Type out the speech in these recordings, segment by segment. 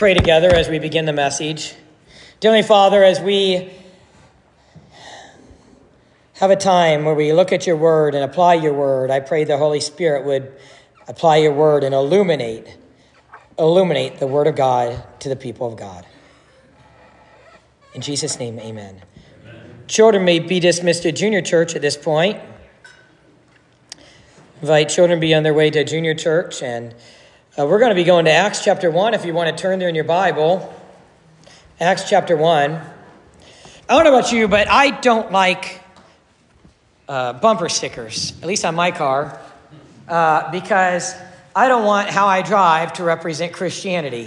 pray together as we begin the message. Dearly Father, as we have a time where we look at your word and apply your word, I pray the Holy Spirit would apply your word and illuminate illuminate the word of God to the people of God. In Jesus' name, amen. amen. Children may be dismissed to junior church at this point. Invite children to be on their way to junior church and uh, we're going to be going to Acts chapter 1 if you want to turn there in your Bible. Acts chapter 1. I don't know about you, but I don't like uh, bumper stickers, at least on my car, uh, because I don't want how I drive to represent Christianity.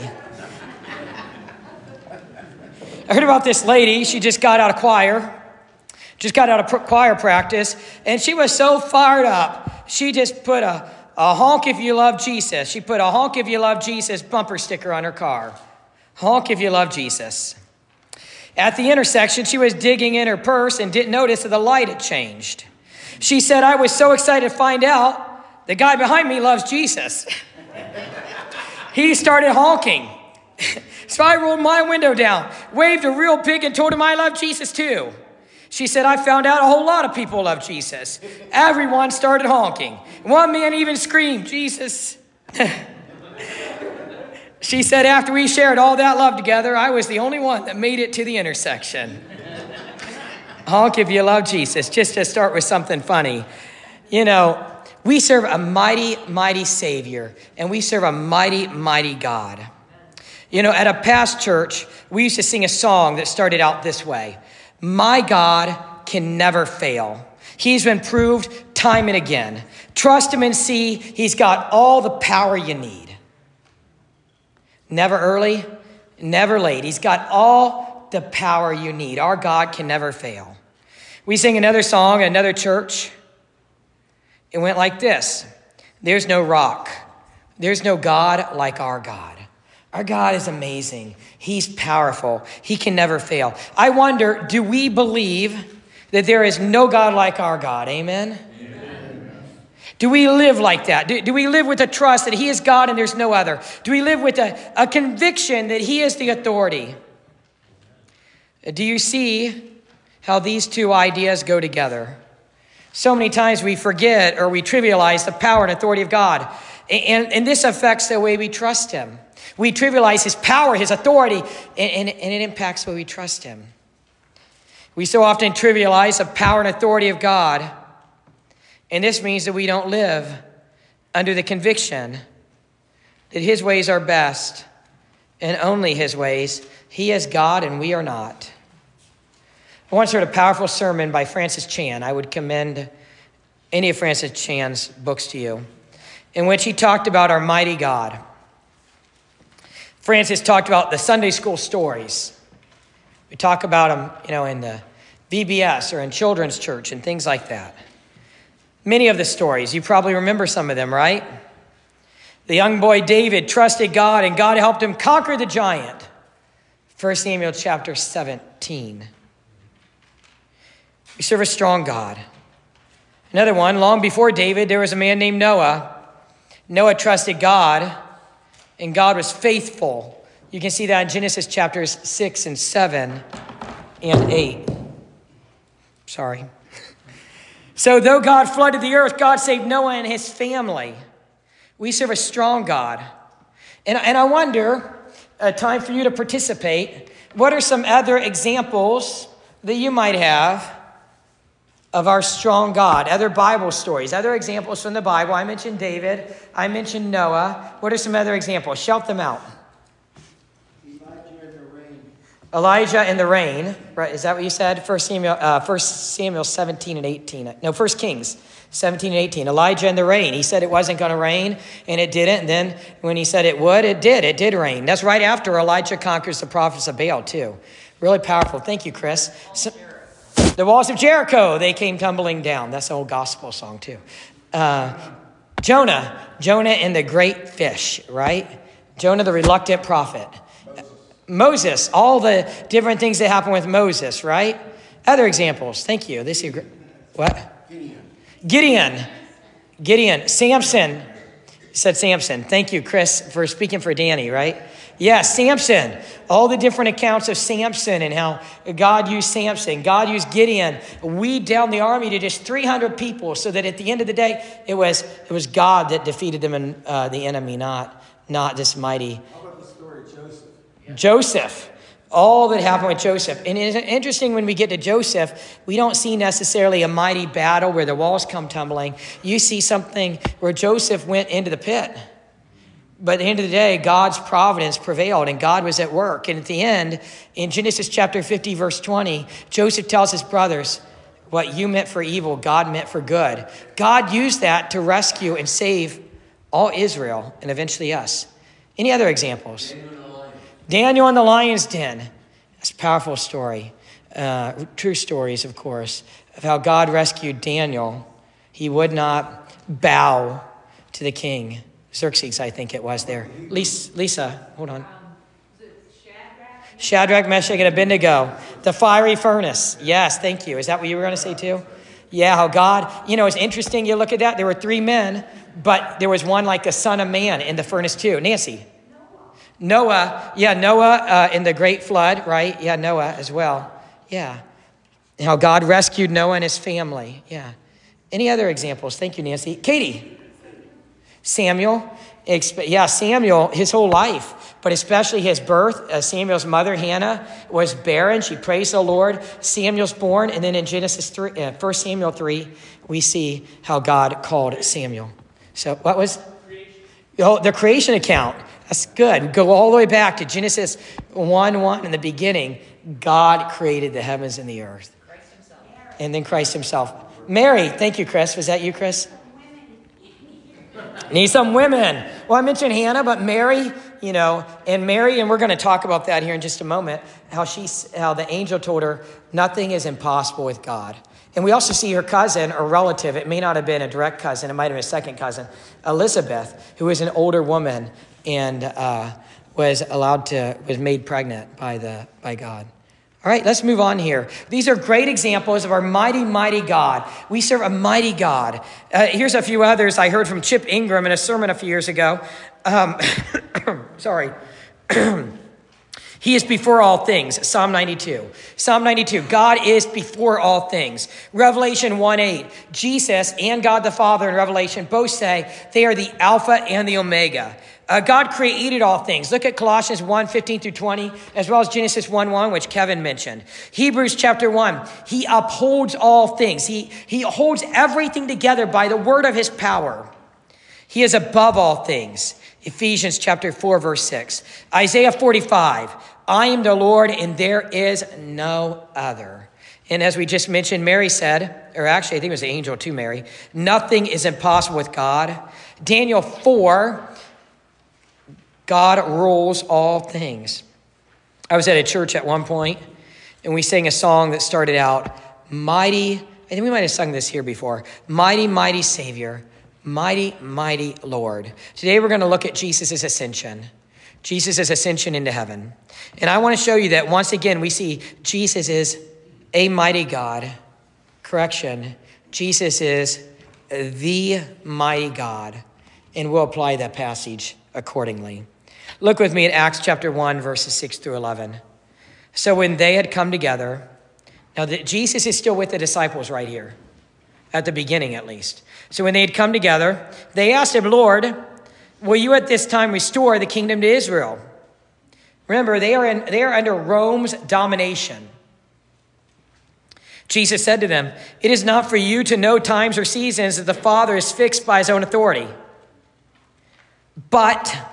I heard about this lady. She just got out of choir, just got out of choir practice, and she was so fired up. She just put a a honk if you love Jesus. She put a honk if you love Jesus bumper sticker on her car. Honk if you love Jesus. At the intersection, she was digging in her purse and didn't notice that the light had changed. She said, I was so excited to find out the guy behind me loves Jesus. he started honking. so I rolled my window down, waved a real big, and told him I love Jesus too. She said, I found out a whole lot of people love Jesus. Everyone started honking. One man even screamed, Jesus. she said, after we shared all that love together, I was the only one that made it to the intersection. Honk if you love Jesus. Just to start with something funny. You know, we serve a mighty, mighty Savior, and we serve a mighty, mighty God. You know, at a past church, we used to sing a song that started out this way my God can never fail. He's been proved time and again. Trust him and see he's got all the power you need. Never early, never late. He's got all the power you need. Our God can never fail. We sing another song at another church. It went like this There's no rock, there's no God like our God. Our God is amazing. He's powerful. He can never fail. I wonder do we believe that there is no God like our God? Amen? Amen. Do we live like that? Do, do, we live with a trust that He is God and there's no other? Do we live with a, a conviction that He is the authority? Do you see how these two ideas go together? So many times we forget or we trivialize the power and authority of God. And, and this affects the way we trust Him. We trivialize his power, his authority, and, and, and, it impacts way we trust him. We so often trivialize the power and authority of God, and this means that we don't live under the conviction that his ways are best and only his ways. He is God and we are not. I once heard a powerful sermon by Francis Chan. I would commend any of Francis Chan's books to you, in which he talked about our mighty God. Francis talked about the Sunday school stories. We talk about them, you know, in the VBS or in children's church and things like that. Many of the stories, you probably remember some of them, right? The young boy David trusted God and God helped him conquer the giant. 1 Samuel chapter 17. We serve a strong God. Another one, long before David, there was a man named Noah. Noah trusted God and God was faithful. You can see that in Genesis chapters 6 and 7 and 8. Sorry. So, though God flooded the earth, God saved Noah and his family. We serve a strong God. And, and I wonder, a time for you to participate, what are some other examples that you might have of our strong God. Other Bible stories, other examples from the Bible. I mentioned David, I mentioned Noah. What are some other examples? Shout them out. Elijah and the rain, right? Is that what you said? First Samuel, uh, First Samuel 17 and 18. No, First Kings 17 and 18. Elijah and the rain. He said it wasn't going to rain, and it didn't. And then when he said it would, it did. It did rain. That's right after Elijah conquers the prophets of Baal, too. Really powerful. Thank you, Chris. So, the walls of Jericho, they came tumbling down. That's an old gospel song, too. Uh, Jonah, Jonah and the great fish, right? Jonah, the reluctant prophet. Moses, all the different things that happen with Moses, right? Other examples. Thank you. This is what? Gideon. Gideon. Gideon. Samson. said Samson. Thank you, Chris, for speaking for Danny, right? Yeah, Samson. All the different accounts of Samson and how God used Samson. God used Gideon. Weed down the army to just 300 people so that at the end of the day, it was, it was God that defeated them and uh, the enemy, not, not this mighty. How about the story of Joseph? Joseph all that happened with Joseph. And it's interesting when we get to Joseph, we don't see necessarily a mighty battle where the walls come tumbling. You see something where Joseph went into the pit. But at the end of the day, God's providence prevailed and God was at work. And at the end, in Genesis chapter 50, verse 20, Joseph tells his brothers, What you meant for evil, God meant for good. God used that to rescue and save all Israel and eventually us. Any other examples? Daniel in the lion's den. That's a powerful story. Uh, true stories, of course, of how God rescued Daniel. He would not bow to the king. Xerxes, I think it was there. Lisa, Lisa hold on. Shadrach, Meshach, and Abednego. The fiery furnace. Yes, thank you. Is that what you were going to say too? Yeah, how God, you know, it's interesting. You look at that. There were three men, but there was one like the Son of Man in the furnace too. Nancy. Noah, yeah, Noah uh, in the great flood, right? Yeah, Noah as well. Yeah. How God rescued Noah and his family. Yeah. Any other examples? Thank you, Nancy. Katie. Samuel. Yeah, Samuel, his whole life, but especially his birth. Uh, Samuel's mother, Hannah, was barren. She praised the Lord. Samuel's born. And then in Genesis 3, uh, 1 Samuel 3, we see how God called Samuel. So, what was? Oh, the creation account. That's good. Go all the way back to Genesis 1 1 in the beginning. God created the heavens and the earth. And then Christ Himself. Mary, thank you, Chris. Was that you, Chris? Need some women. Well, I mentioned Hannah, but Mary, you know, and Mary, and we're going to talk about that here in just a moment. How she, how the angel told her, nothing is impossible with God. And we also see her cousin or relative. It may not have been a direct cousin. It might have been a second cousin, Elizabeth, who is an older woman and uh, was allowed to, was made pregnant by, the, by God. All right, let's move on here. These are great examples of our mighty, mighty God. We serve a mighty God. Uh, here's a few others I heard from Chip Ingram in a sermon a few years ago. Um, sorry. He is before all things. Psalm 92. Psalm 92. God is before all things. Revelation 1 8. Jesus and God the Father in Revelation both say they are the Alpha and the Omega. Uh, God created all things. Look at Colossians 1 15 through 20, as well as Genesis 1 1, which Kevin mentioned. Hebrews chapter 1, He upholds all things. He, he holds everything together by the word of His power. He is above all things. Ephesians chapter 4, verse 6. Isaiah 45, I am the Lord and there is no other. And as we just mentioned, Mary said, or actually, I think it was the angel to Mary, nothing is impossible with God. Daniel 4, God rules all things. I was at a church at one point, and we sang a song that started out, Mighty, I think we might have sung this here before, Mighty, Mighty Savior, Mighty, Mighty Lord. Today we're going to look at Jesus' ascension. Jesus' ascension into heaven. And I want to show you that once again, we see Jesus is a mighty God. Correction, Jesus is the mighty God. And we'll apply that passage accordingly. Look with me at Acts chapter 1, verses 6 through 11. So when they had come together, now the, Jesus is still with the disciples right here, at the beginning at least. So when they had come together, they asked him, Lord, will you at this time restore the kingdom to Israel? Remember, they are, in, they are under Rome's domination. Jesus said to them, It is not for you to know times or seasons that the Father is fixed by his own authority. But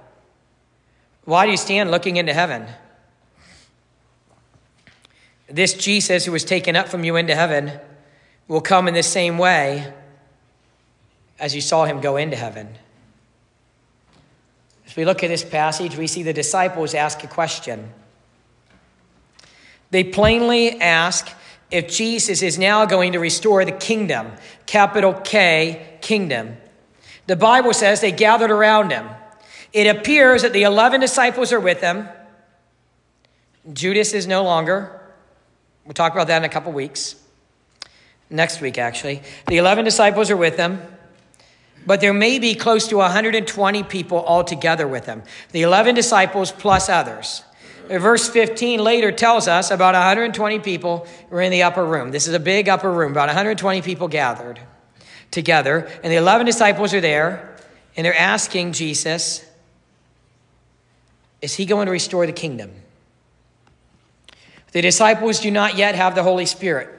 why do you stand looking into heaven? This Jesus who was taken up from you into heaven will come in the same way as you saw him go into heaven. As we look at this passage, we see the disciples ask a question. They plainly ask if Jesus is now going to restore the kingdom, capital K, kingdom. The Bible says they gathered around him. It appears that the 11 disciples are with him. Judas is no longer. We'll talk about that in a couple weeks. Next week, actually. The 11 disciples are with him, but there may be close to 120 people all together with him. The 11 disciples plus others. Verse 15 later tells us about 120 people were in the upper room. This is a big upper room, about 120 people gathered together. And the 11 disciples are there, and they're asking Jesus, Is he going to restore the kingdom? The disciples do not yet have the Holy Spirit.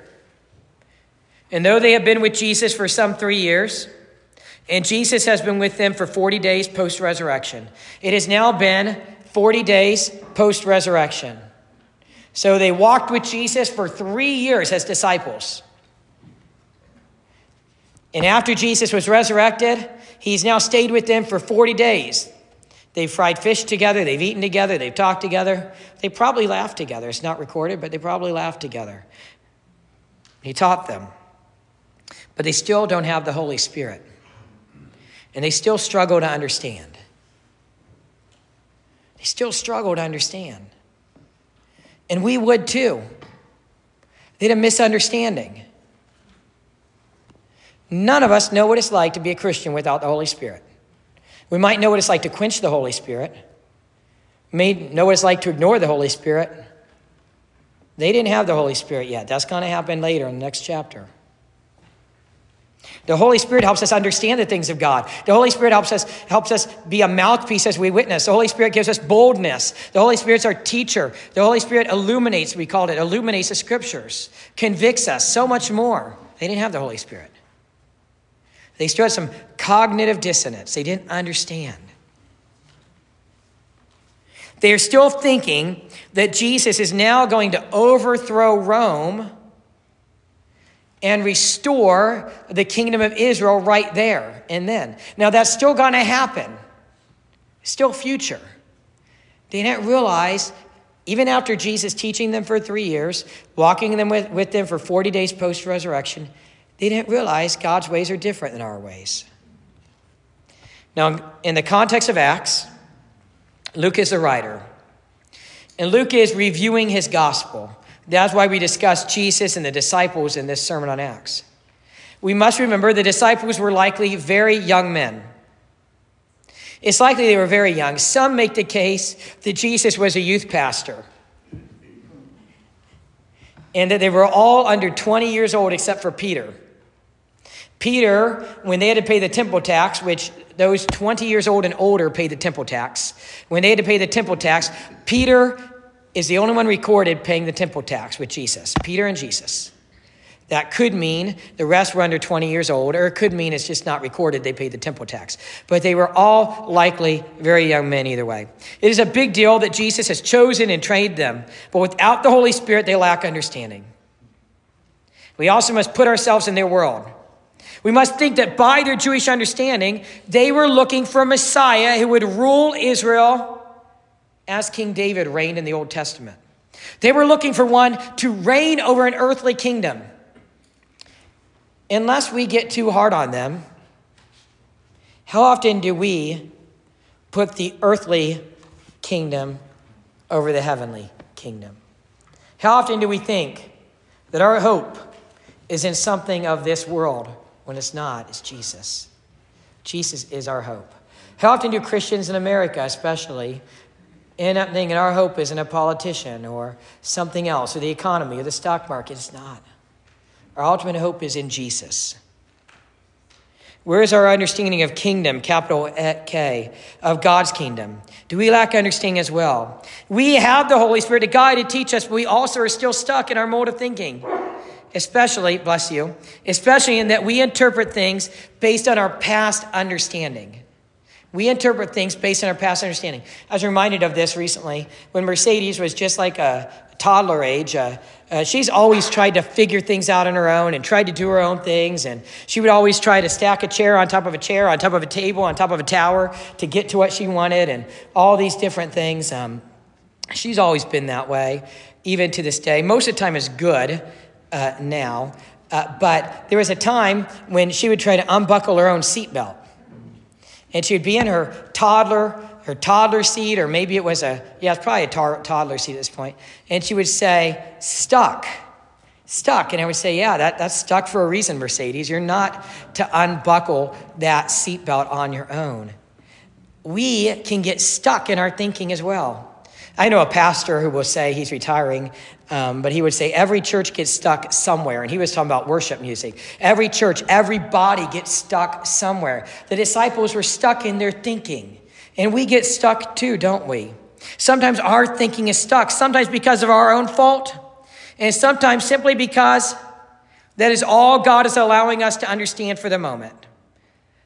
And though they have been with Jesus for some three years, and Jesus has been with them for 40 days post resurrection, it has now been 40 days post resurrection. So they walked with Jesus for three years as disciples. And after Jesus was resurrected, he's now stayed with them for 40 days. They've fried fish together, they've eaten together, they've talked together. They probably laughed together. It's not recorded, but they probably laughed together. He taught them. But they still don't have the Holy Spirit. And they still struggle to understand. They still struggle to understand. And we would too. They had a misunderstanding. None of us know what it's like to be a Christian without the Holy Spirit. We might know what it's like to quench the Holy Spirit, may know what it's like to ignore the Holy Spirit. They didn't have the Holy Spirit yet. That's going to happen later in the next chapter. The Holy Spirit helps us understand the things of God. The Holy Spirit helps us, helps us be a mouthpiece as we witness. The Holy Spirit gives us boldness. The Holy Spirit's our teacher. The Holy Spirit illuminates, we called it, illuminates the scriptures, convicts us, so much more. They didn't have the Holy Spirit. They still had some cognitive dissonance. They didn't understand. They are still thinking that Jesus is now going to overthrow Rome and restore the kingdom of Israel right there and then. Now, that's still going to happen, still future. They didn't realize, even after Jesus teaching them for three years, walking them with, with them for 40 days post resurrection, they didn't realize God's ways are different than our ways. Now, in the context of Acts, Luke is the writer, and Luke is reviewing his gospel. That's why we discuss Jesus and the disciples in this sermon on Acts. We must remember the disciples were likely very young men. It's likely they were very young. Some make the case that Jesus was a youth pastor and that they were all under 20 years old except for Peter. Peter, when they had to pay the temple tax, which those 20 years old and older paid the temple tax, when they had to pay the temple tax, Peter is the only one recorded paying the temple tax with Jesus. Peter and Jesus. That could mean the rest were under 20 years old, or it could mean it's just not recorded they paid the temple tax. But they were all likely very young men either way. It is a big deal that Jesus has chosen and trained them, but without the Holy Spirit, they lack understanding. We also must put ourselves in their world. We must think that by their Jewish understanding, they were looking for a Messiah who would rule Israel as King David reigned in the Old Testament. They were looking for one to reign over an earthly kingdom. Unless we get too hard on them, how often do we put the earthly kingdom over the heavenly kingdom? How often do we think that our hope is in something of this world when it's not? It's Jesus. Jesus is our hope. How often do Christians in America, especially, end up thinking our hope is in a politician or something else, or the economy or the stock market. It's not. Our ultimate hope is in Jesus. Where is our understanding of kingdom, capital K, of God's kingdom? Do we lack understanding as well? We have the Holy Spirit to guide and teach us, but we also are still stuck in our mode of thinking. Especially, bless you, especially in that we interpret things based on our past understanding. We interpret things based on our past understanding. I was reminded of this recently when Mercedes was just like a toddler age. Uh, uh, she's always tried to figure things out on her own and tried to do her own things. And she would always try to stack a chair on top of a chair, on top of a table, on top of a tower to get to what she wanted, and all these different things. Um, she's always been that way, even to this day. Most of the time is good uh, now. Uh, but there was a time when she would try to unbuckle her own seatbelt. And she would be in her toddler, her toddler seat, or maybe it was a, yeah, it's probably a tar- toddler seat at this point. And she would say, stuck, stuck. And I would say, yeah, that, that's stuck for a reason, Mercedes. You're not to unbuckle that seatbelt on your own. We can get stuck in our thinking as well. I know a pastor who will say he's retiring, um, but he would say every church gets stuck somewhere. And he was talking about worship music. Every church, every body gets stuck somewhere. The disciples were stuck in their thinking. And we get stuck too, don't we? Sometimes our thinking is stuck, sometimes because of our own fault, and sometimes simply because that is all God is allowing us to understand for the moment.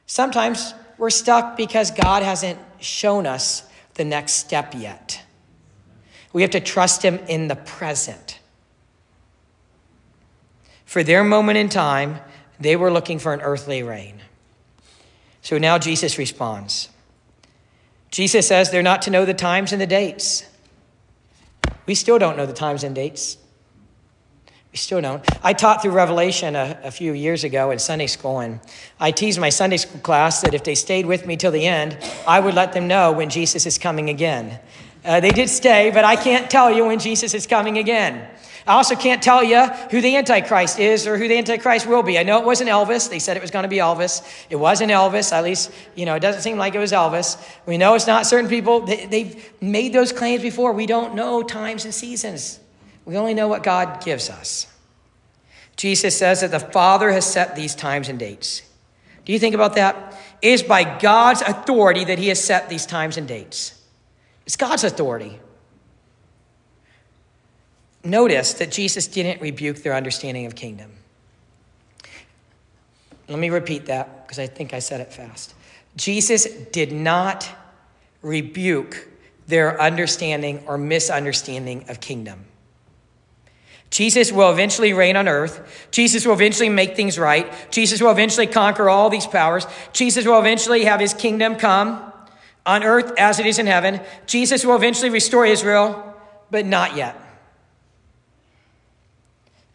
Sometimes we're stuck because God hasn't shown us the next step yet. We have to trust Him in the present. For their moment in time, they were looking for an earthly reign. So now Jesus responds. Jesus says they're not to know the times and the dates. We still don't know the times and dates. We still don't. I taught through Revelation a, a, few years ago in Sunday school, and I teased my Sunday school class that if they stayed with me till the end, I would let them know when Jesus is coming again. Uh, they did stay, but I can't tell you when Jesus is coming again. I also can't tell you who the Antichrist is or who the Antichrist will be. I know it wasn't Elvis. They said it was going to be Elvis. It wasn't Elvis. At least, you know, it doesn't seem like it was Elvis. We know it's not certain people. They, have made those claims before. We don't know times and seasons. We only know what God gives us. Jesus says that the Father has set these times and dates. Do you think about that? It is by God's authority that He has set these times and dates. It's God's authority. Notice that Jesus didn't rebuke their understanding of kingdom. Let me repeat that because I think I said it fast. Jesus did not rebuke their understanding or misunderstanding of kingdom. Jesus will eventually reign on earth. Jesus will eventually make things right. Jesus will eventually conquer all these powers. Jesus will eventually have his kingdom come on earth as it is in heaven. Jesus will eventually restore Israel, but not yet.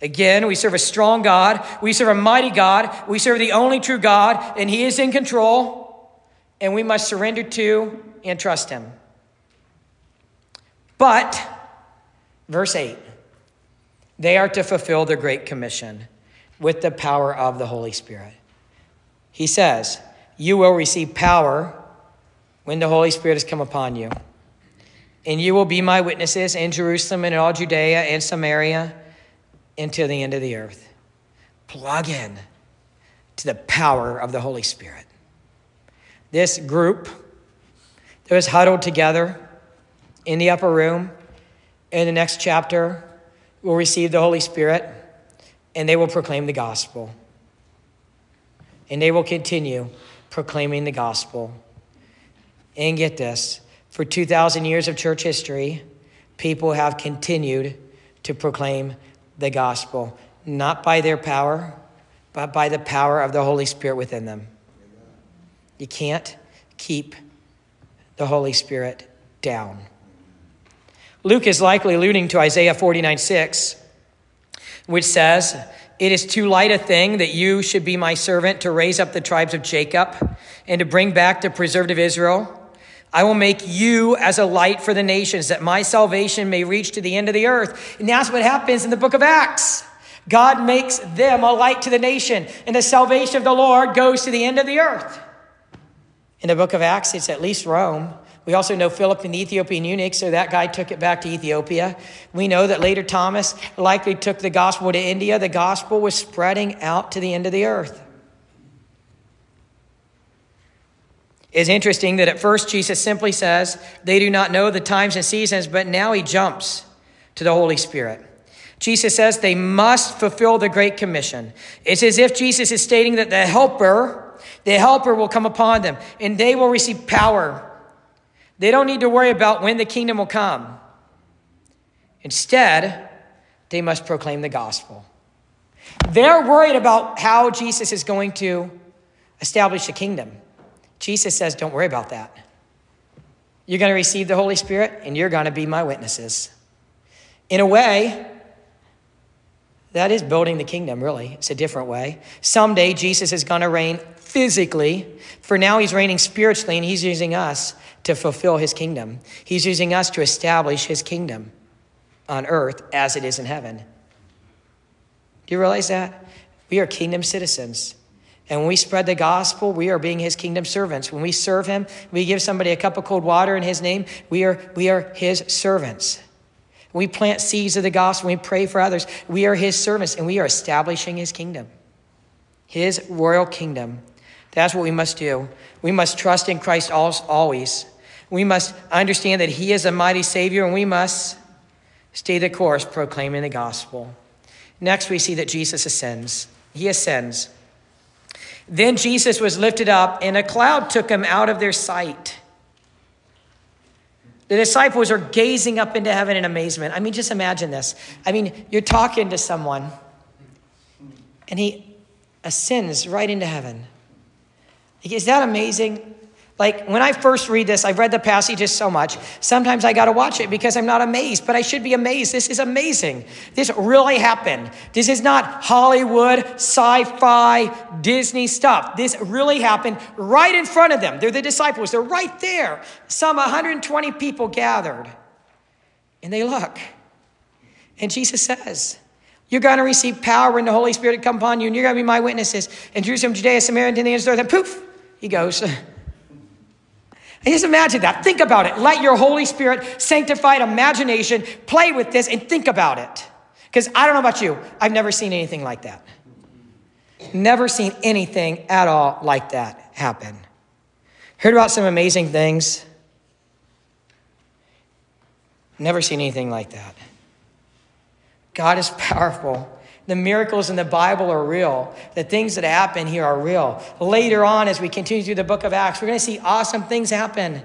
Again, we serve a strong God. We serve a mighty God. We serve the only true God, and He is in control, and we must surrender to and trust Him. But, verse 8, they are to fulfill the Great Commission with the power of the Holy Spirit. He says, You will receive power when the Holy Spirit has come upon you. And you will be my witnesses in Jerusalem and in all Judea and Samaria into the end of the earth. Plug in to the power of the Holy Spirit. This group that was huddled together in the upper room in the next chapter will receive the Holy Spirit and they will proclaim the gospel. And they will continue proclaiming the gospel. And get this for 2,000 years of church history, people have continued to proclaim the gospel, not by their power, but by the power of the Holy Spirit within them. You can't keep the Holy Spirit down. Luke is likely alluding to Isaiah 49 6, which says, It is too light a thing that you should be my servant to raise up the tribes of Jacob and to bring back the preserved of Israel. I will make you as a light for the nations, that my salvation may reach to the end of the earth. And that's what happens in the book of Acts. God makes them a light to the nation, and the salvation of the Lord goes to the end of the earth. In the book of Acts, it's at least Rome. We also know Philip and the Ethiopian eunuch, so that guy took it back to Ethiopia. We know that later Thomas likely took the gospel to India. The gospel was spreading out to the end of the earth. It's interesting that at first Jesus simply says they do not know the times and seasons, but now he jumps to the Holy Spirit. Jesus says they must fulfill the Great Commission. It's as if Jesus is stating that the Helper the helper will come upon them, and they will receive power. They don't need to worry about when the kingdom will come. Instead, they must proclaim the gospel. They're worried about how Jesus is going to establish the kingdom. Jesus says, Don't worry about that. You're going to receive the Holy Spirit, and you're going to be my witnesses. In a way, that is building the kingdom, really. It's a different way. Someday, Jesus is going to reign physically. For now, he's reigning spiritually, and he's using us to fulfill his kingdom. He's using us to establish his kingdom on earth as it is in heaven. Do you realize that? We are kingdom citizens. And when we spread the gospel, we are being his kingdom servants. When we serve him, we give somebody a cup of cold water in his name, we are, we are his servants. We plant seeds of the gospel, we pray for others, we are his servants and we are establishing his kingdom, his royal kingdom. That's what we must do. We must trust in Christ always. We must understand that he is a mighty Savior and we must stay the course proclaiming the gospel. Next, we see that Jesus ascends. He ascends. Then Jesus was lifted up, and a cloud took him out of their sight. The disciples are gazing up into heaven in amazement. I mean, just imagine this. I mean, you're talking to someone, and he ascends right into heaven. Is that amazing? Like when I first read this, I've read the passages so much. Sometimes I got to watch it because I'm not amazed, but I should be amazed. This is amazing. This really happened. This is not Hollywood, sci fi, Disney stuff. This really happened right in front of them. They're the disciples, they're right there. Some 120 people gathered. And they look. And Jesus says, You're going to receive power when the Holy Spirit come upon you, and you're going to be my witnesses in Jerusalem, Judea, Samaria, and the ends of the earth. And poof, he goes. And just imagine that. Think about it. Let your Holy Spirit sanctified imagination play with this and think about it. Because I don't know about you, I've never seen anything like that. Never seen anything at all like that happen. Heard about some amazing things. Never seen anything like that. God is powerful. The miracles in the Bible are real. The things that happen here are real. Later on, as we continue through the book of Acts, we're going to see awesome things happen.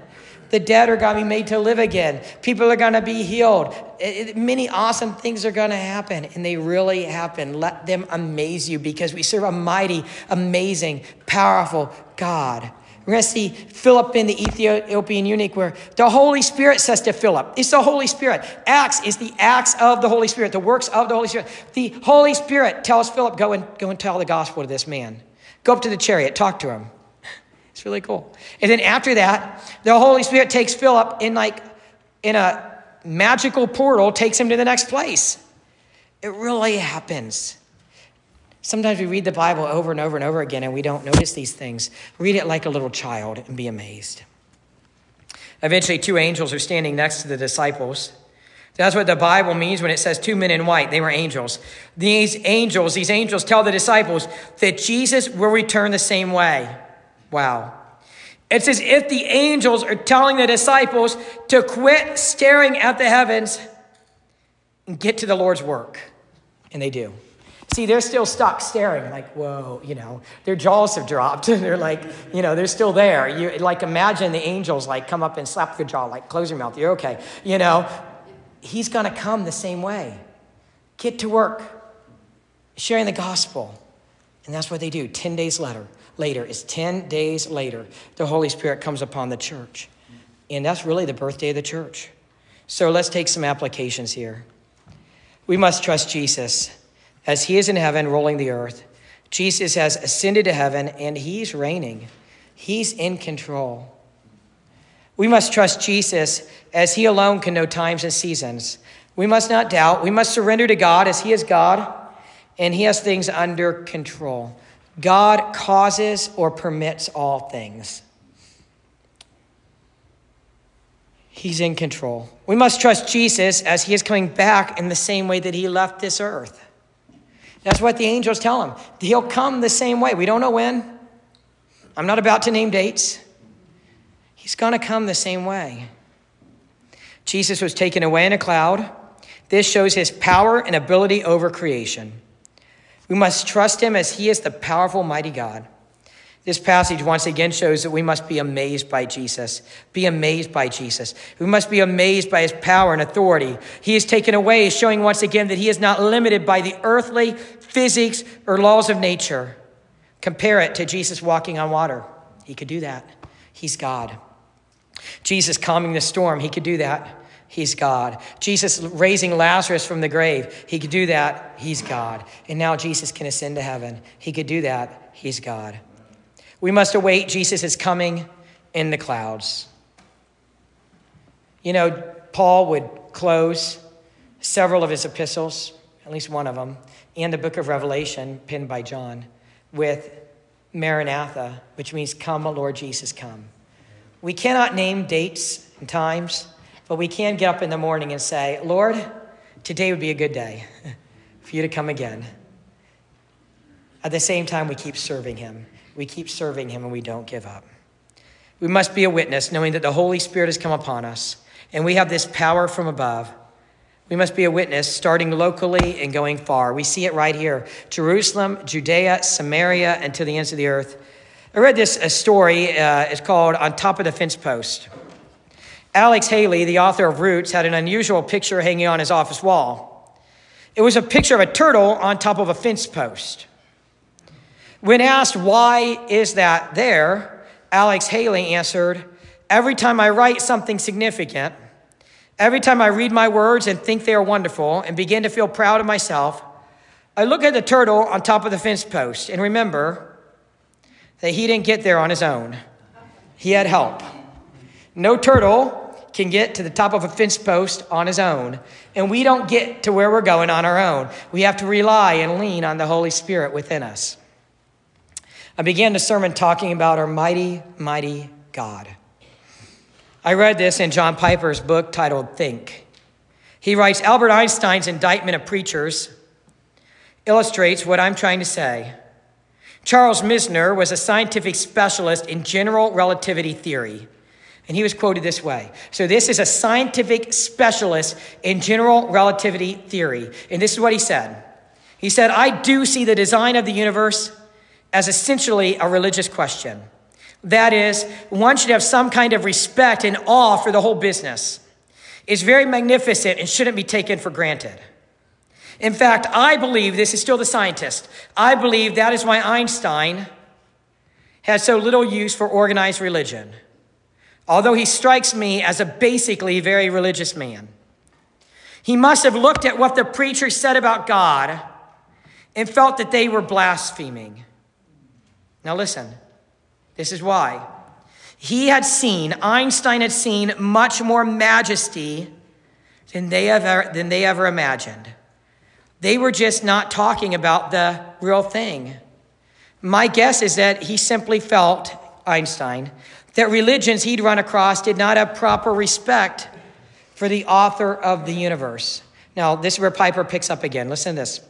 The dead are going to be made to live again. People are going to be healed. It, it, many awesome things are going to happen, and they really happen. Let them amaze you because we serve a mighty, amazing, powerful God we're going to see Philip in the Ethiopian eunuch, where the Holy Spirit says to Philip, It's the Holy Spirit. Acts is the acts of the Holy Spirit, the works of the Holy Spirit. The Holy Spirit tells Philip, Go and, go and tell the gospel to this man. Go up to the chariot, talk to him. It's really cool. And then after that, the Holy Spirit takes Philip in like in a magical portal, takes him to the next place. It really happens. Sometimes we read the Bible over and over and over again and we don't notice these things. Read it like a little child and be amazed. Eventually, two angels are standing next to the disciples. That's what the Bible means when it says two men in white. They were angels. These angels, these angels tell the disciples that Jesus will return the same way. Wow. It's as if the angels are telling the disciples to quit staring at the heavens and get to the Lord's work. And they do. See, they're still stuck staring, like, whoa, you know, their jaws have dropped. And they're like, you know, they're still there. You like imagine the angels like come up and slap your jaw, like, close your mouth, you're okay. You know, he's gonna come the same way. Get to work, sharing the gospel. And that's what they do. 10 days later, later, it's 10 days later, the Holy Spirit comes upon the church. And that's really the birthday of the church. So let's take some applications here. We must trust Jesus as he is in heaven, ruling the earth. Jesus has ascended to heaven and he's reigning, he's in control. We must trust Jesus as he alone can know times and seasons. We must not doubt. We must surrender to God as he is God and he has things under control. God causes or permits all things. He's in control. We must trust Jesus as he is coming back in the same way that he left this earth. That's what the angels tell him. He'll come the same way. We don't know when. I'm not about to name dates. He's going to come the same way. Jesus was taken away in a cloud. This shows his power and ability over creation. We must trust him as he is the powerful, mighty God. This passage once again shows that we must be amazed by Jesus. Be amazed by Jesus. We must be amazed by his power and authority. He is taken away, showing once again that he is not limited by the earthly physics or laws of nature. Compare it to Jesus walking on water. He could do that. He's God. Jesus calming the storm. He could do that. He's God. Jesus raising Lazarus from the grave. He could do that. He's God. And now Jesus can ascend to heaven. He could do that. He's God. We must await Jesus' coming in the clouds. You know, Paul would close several of his epistles, at least one of them, and the book of Revelation, penned by John, with Maranatha, which means, Come, Lord Jesus, come. We cannot name dates and times, but we can get up in the morning and say, Lord, today would be a good day for you to come again. At the same time, we keep serving him we keep serving Him and we don't give up. We must be a witness, knowing that the Holy Spirit has come upon us and we have this power from above. We must be a witness, starting locally and going far. We see it right here Jerusalem, Judea, Samaria, and to the ends of the earth. I read this a story. Uh, it's called On Top of the Fence Post. Alex Haley, the author of Roots, had an unusual picture hanging on his office wall. It was a picture of a turtle on top of a fence post. When asked why is that there, Alex Haley answered, Every time I write something significant, every time I read my words and think they are wonderful and begin to feel proud of myself, I look at the turtle on top of the fence post and remember that he didn't get there on his own. He had help. No turtle can get to the top of a fence post on his own, and we don't get to where we're going on our own. We have to rely and lean on the Holy Spirit within us. I began the sermon talking about our mighty, mighty God. I read this in John Piper's book titled Think. He writes Albert Einstein's indictment of preachers illustrates what I'm trying to say. Charles Misner was a scientific specialist in general relativity theory. And he was quoted this way. So, this is a scientific specialist in general relativity theory. And this is what he said He said, I do see the design of the universe as essentially a religious question. That is, one should have some kind of respect and awe for the whole business. It's very magnificent and shouldn't be taken for granted. In fact, I believe this is still the scientist. I believe that is why Einstein had so little use for organized religion, although he strikes me as a basically very religious man. He must have looked at what the preacher said about God and felt that they were blaspheming. Now, listen, this is why. He had seen, Einstein had seen much more majesty than they ever, than they ever imagined. They were just not talking about the real thing. My guess is that he simply felt, Einstein, that religions he'd run across did not have proper respect for the author of the universe. Now, this is where Piper picks up again. Listen to this.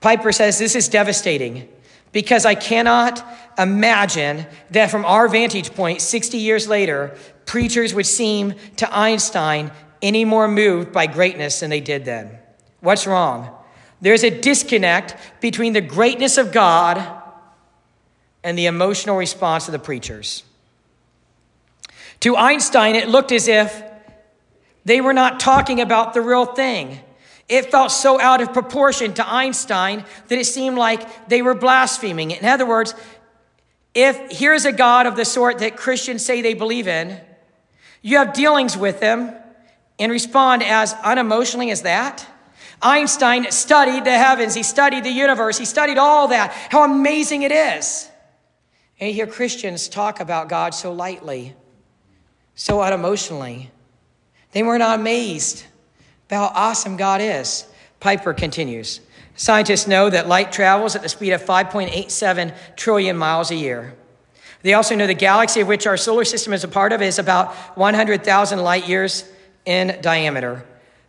Piper says, This is devastating because I cannot imagine that from our vantage point, 60 years later, preachers would seem to Einstein any more moved by greatness than they did then. What's wrong? There's a disconnect between the greatness of God and the emotional response of the preachers. To Einstein, it looked as if they were not talking about the real thing. It felt so out of proportion to Einstein that it seemed like they were blaspheming. In other words, if here's a God of the sort that Christians say they believe in, you have dealings with them and respond as unemotionally as that. Einstein studied the heavens, he studied the universe, he studied all that, how amazing it is. And you hear Christians talk about God so lightly, so unemotionally. They were not amazed how awesome God is. Piper continues. Scientists know that light travels at the speed of 5.87 trillion miles a year. They also know the galaxy of which our solar system is a part of is about 100,000 light years in diameter,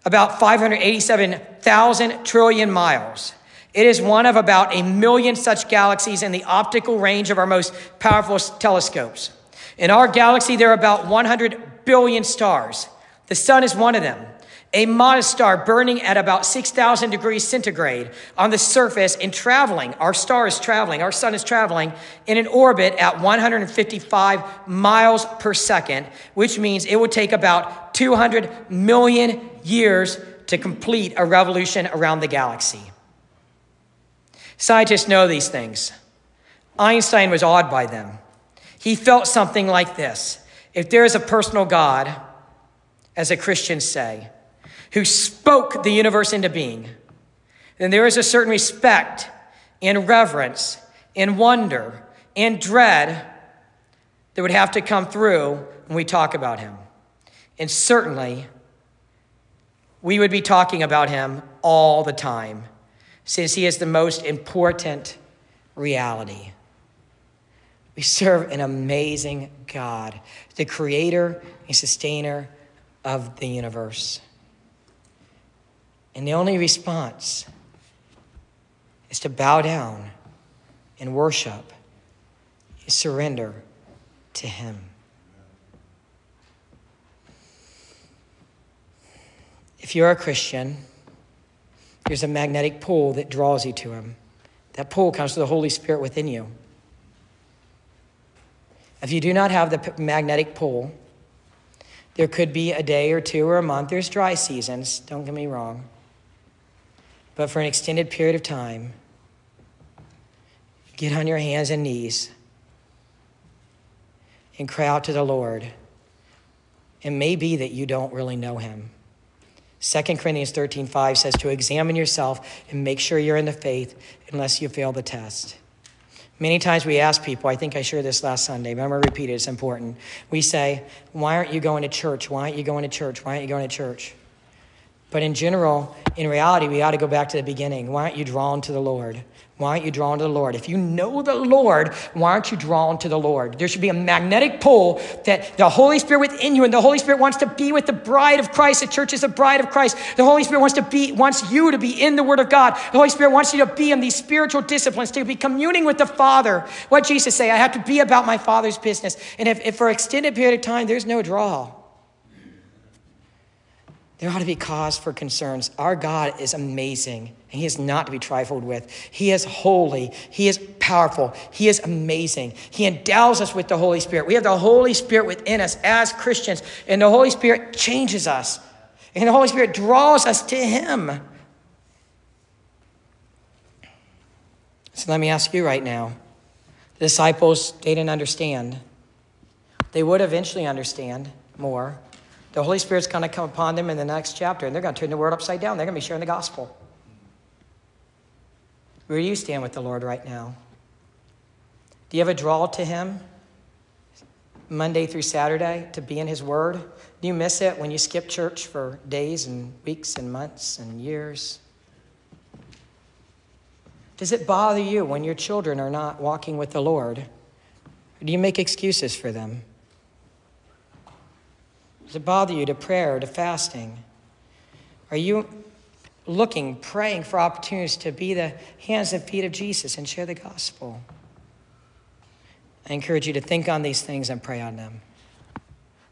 about 587,000 trillion miles. It is one of about a million such galaxies in the optical range of our most powerful telescopes. In our galaxy, there are about 100 billion stars. The sun is one of them. A modest star burning at about 6,000 degrees centigrade on the surface and traveling. Our star is traveling, our sun is traveling in an orbit at 155 miles per second, which means it would take about 200 million years to complete a revolution around the galaxy. Scientists know these things. Einstein was awed by them. He felt something like this If there is a personal God, as the Christians say, who spoke the universe into being, then there is a certain respect and reverence and wonder and dread that would have to come through when we talk about him. And certainly, we would be talking about him all the time, since he is the most important reality. We serve an amazing God, the creator and sustainer of the universe. And the only response is to bow down and worship, surrender to Him. If you're a Christian, there's a magnetic pull that draws you to Him. That pull comes from the Holy Spirit within you. If you do not have the magnetic pull, there could be a day or two or a month. There's dry seasons, don't get me wrong. But for an extended period of time, get on your hands and knees and cry out to the Lord. It may be that you don't really know him. 2 Corinthians 13 5 says to examine yourself and make sure you're in the faith unless you fail the test. Many times we ask people, I think I shared this last Sunday, but I'm going to repeat it, it's important. We say, Why aren't you going to church? Why aren't you going to church? Why aren't you going to church? But in general, in reality, we ought to go back to the beginning. Why aren't you drawn to the Lord? Why aren't you drawn to the Lord? If you know the Lord, why aren't you drawn to the Lord? There should be a magnetic pull that the Holy Spirit within you, and the Holy Spirit wants to be with the bride of Christ. The church is the bride of Christ. The Holy Spirit wants to be, wants you to be in the Word of God. The Holy Spirit wants you to be in these spiritual disciplines, to be communing with the Father. What Jesus say? I have to be about my Father's business. And if, if for an extended period of time there's no draw, there ought to be cause for concerns. Our God is amazing, and He is not to be trifled with. He is holy, He is powerful, He is amazing. He endows us with the Holy Spirit. We have the Holy Spirit within us as Christians, and the Holy Spirit changes us, and the Holy Spirit draws us to Him. So let me ask you right now the disciples, they didn't understand. They would eventually understand more. The Holy Spirit's going to come upon them in the next chapter, and they're going to turn the world upside down. They're going to be sharing the gospel. Where do you stand with the Lord right now? Do you have a draw to Him Monday through Saturday to be in His Word? Do you miss it when you skip church for days and weeks and months and years? Does it bother you when your children are not walking with the Lord? Or do you make excuses for them? It bother you to prayer, to fasting? Are you looking, praying for opportunities to be the hands and feet of Jesus and share the gospel? I encourage you to think on these things and pray on them.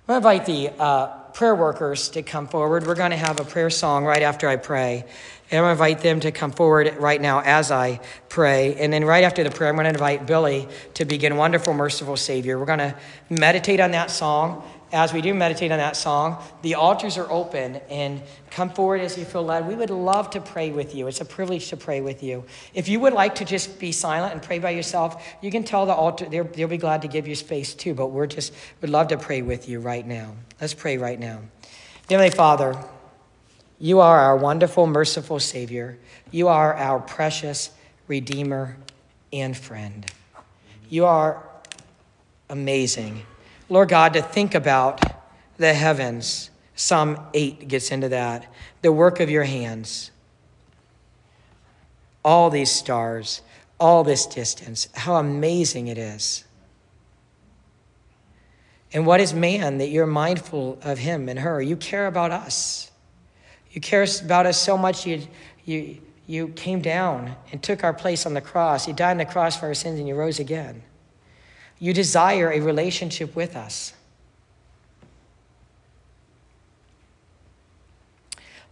I invite the uh, prayer workers to come forward. We're going to have a prayer song right after I pray. And I'm going to invite them to come forward right now as I pray. And then right after the prayer, I'm going to invite Billy to begin Wonderful, Merciful Savior. We're going to meditate on that song as we do meditate on that song, the altars are open and come forward as you feel led. We would love to pray with you. It's a privilege to pray with you. If you would like to just be silent and pray by yourself, you can tell the altar, they'll, be glad to give you space too, but we're just, would love to pray with you right now. Let's pray right now. Heavenly Father, you are our wonderful, merciful Savior. You are our precious Redeemer and friend. You are amazing. Lord God, to think about the heavens. Psalm 8 gets into that. The work of your hands. All these stars, all this distance. How amazing it is. And what is man that you're mindful of him and her? You care about us. You care about us so much you, you, you came down and took our place on the cross. You died on the cross for our sins and you rose again. You desire a relationship with us.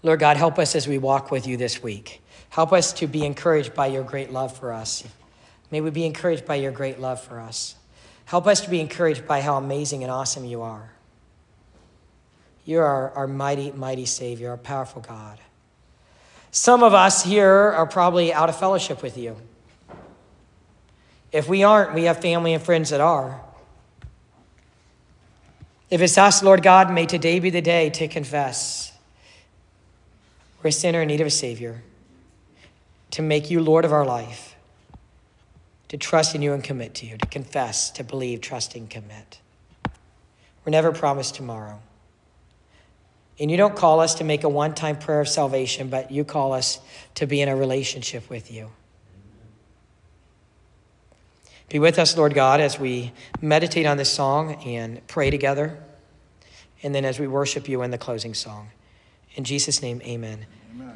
Lord God, help us as we walk with you this week. Help us to be encouraged by your great love for us. May we be encouraged by your great love for us. Help us to be encouraged by how amazing and awesome you are. You are our mighty, mighty Savior, our powerful God. Some of us here are probably out of fellowship with you. If we aren't, we have family and friends that are. If it's us, Lord God, may today be the day to confess we're a sinner in need of a Savior, to make you Lord of our life, to trust in you and commit to you, to confess, to believe, trust, and commit. We're never promised tomorrow. And you don't call us to make a one time prayer of salvation, but you call us to be in a relationship with you. Be with us, Lord God, as we meditate on this song and pray together, and then as we worship you in the closing song. In Jesus' name, amen. amen.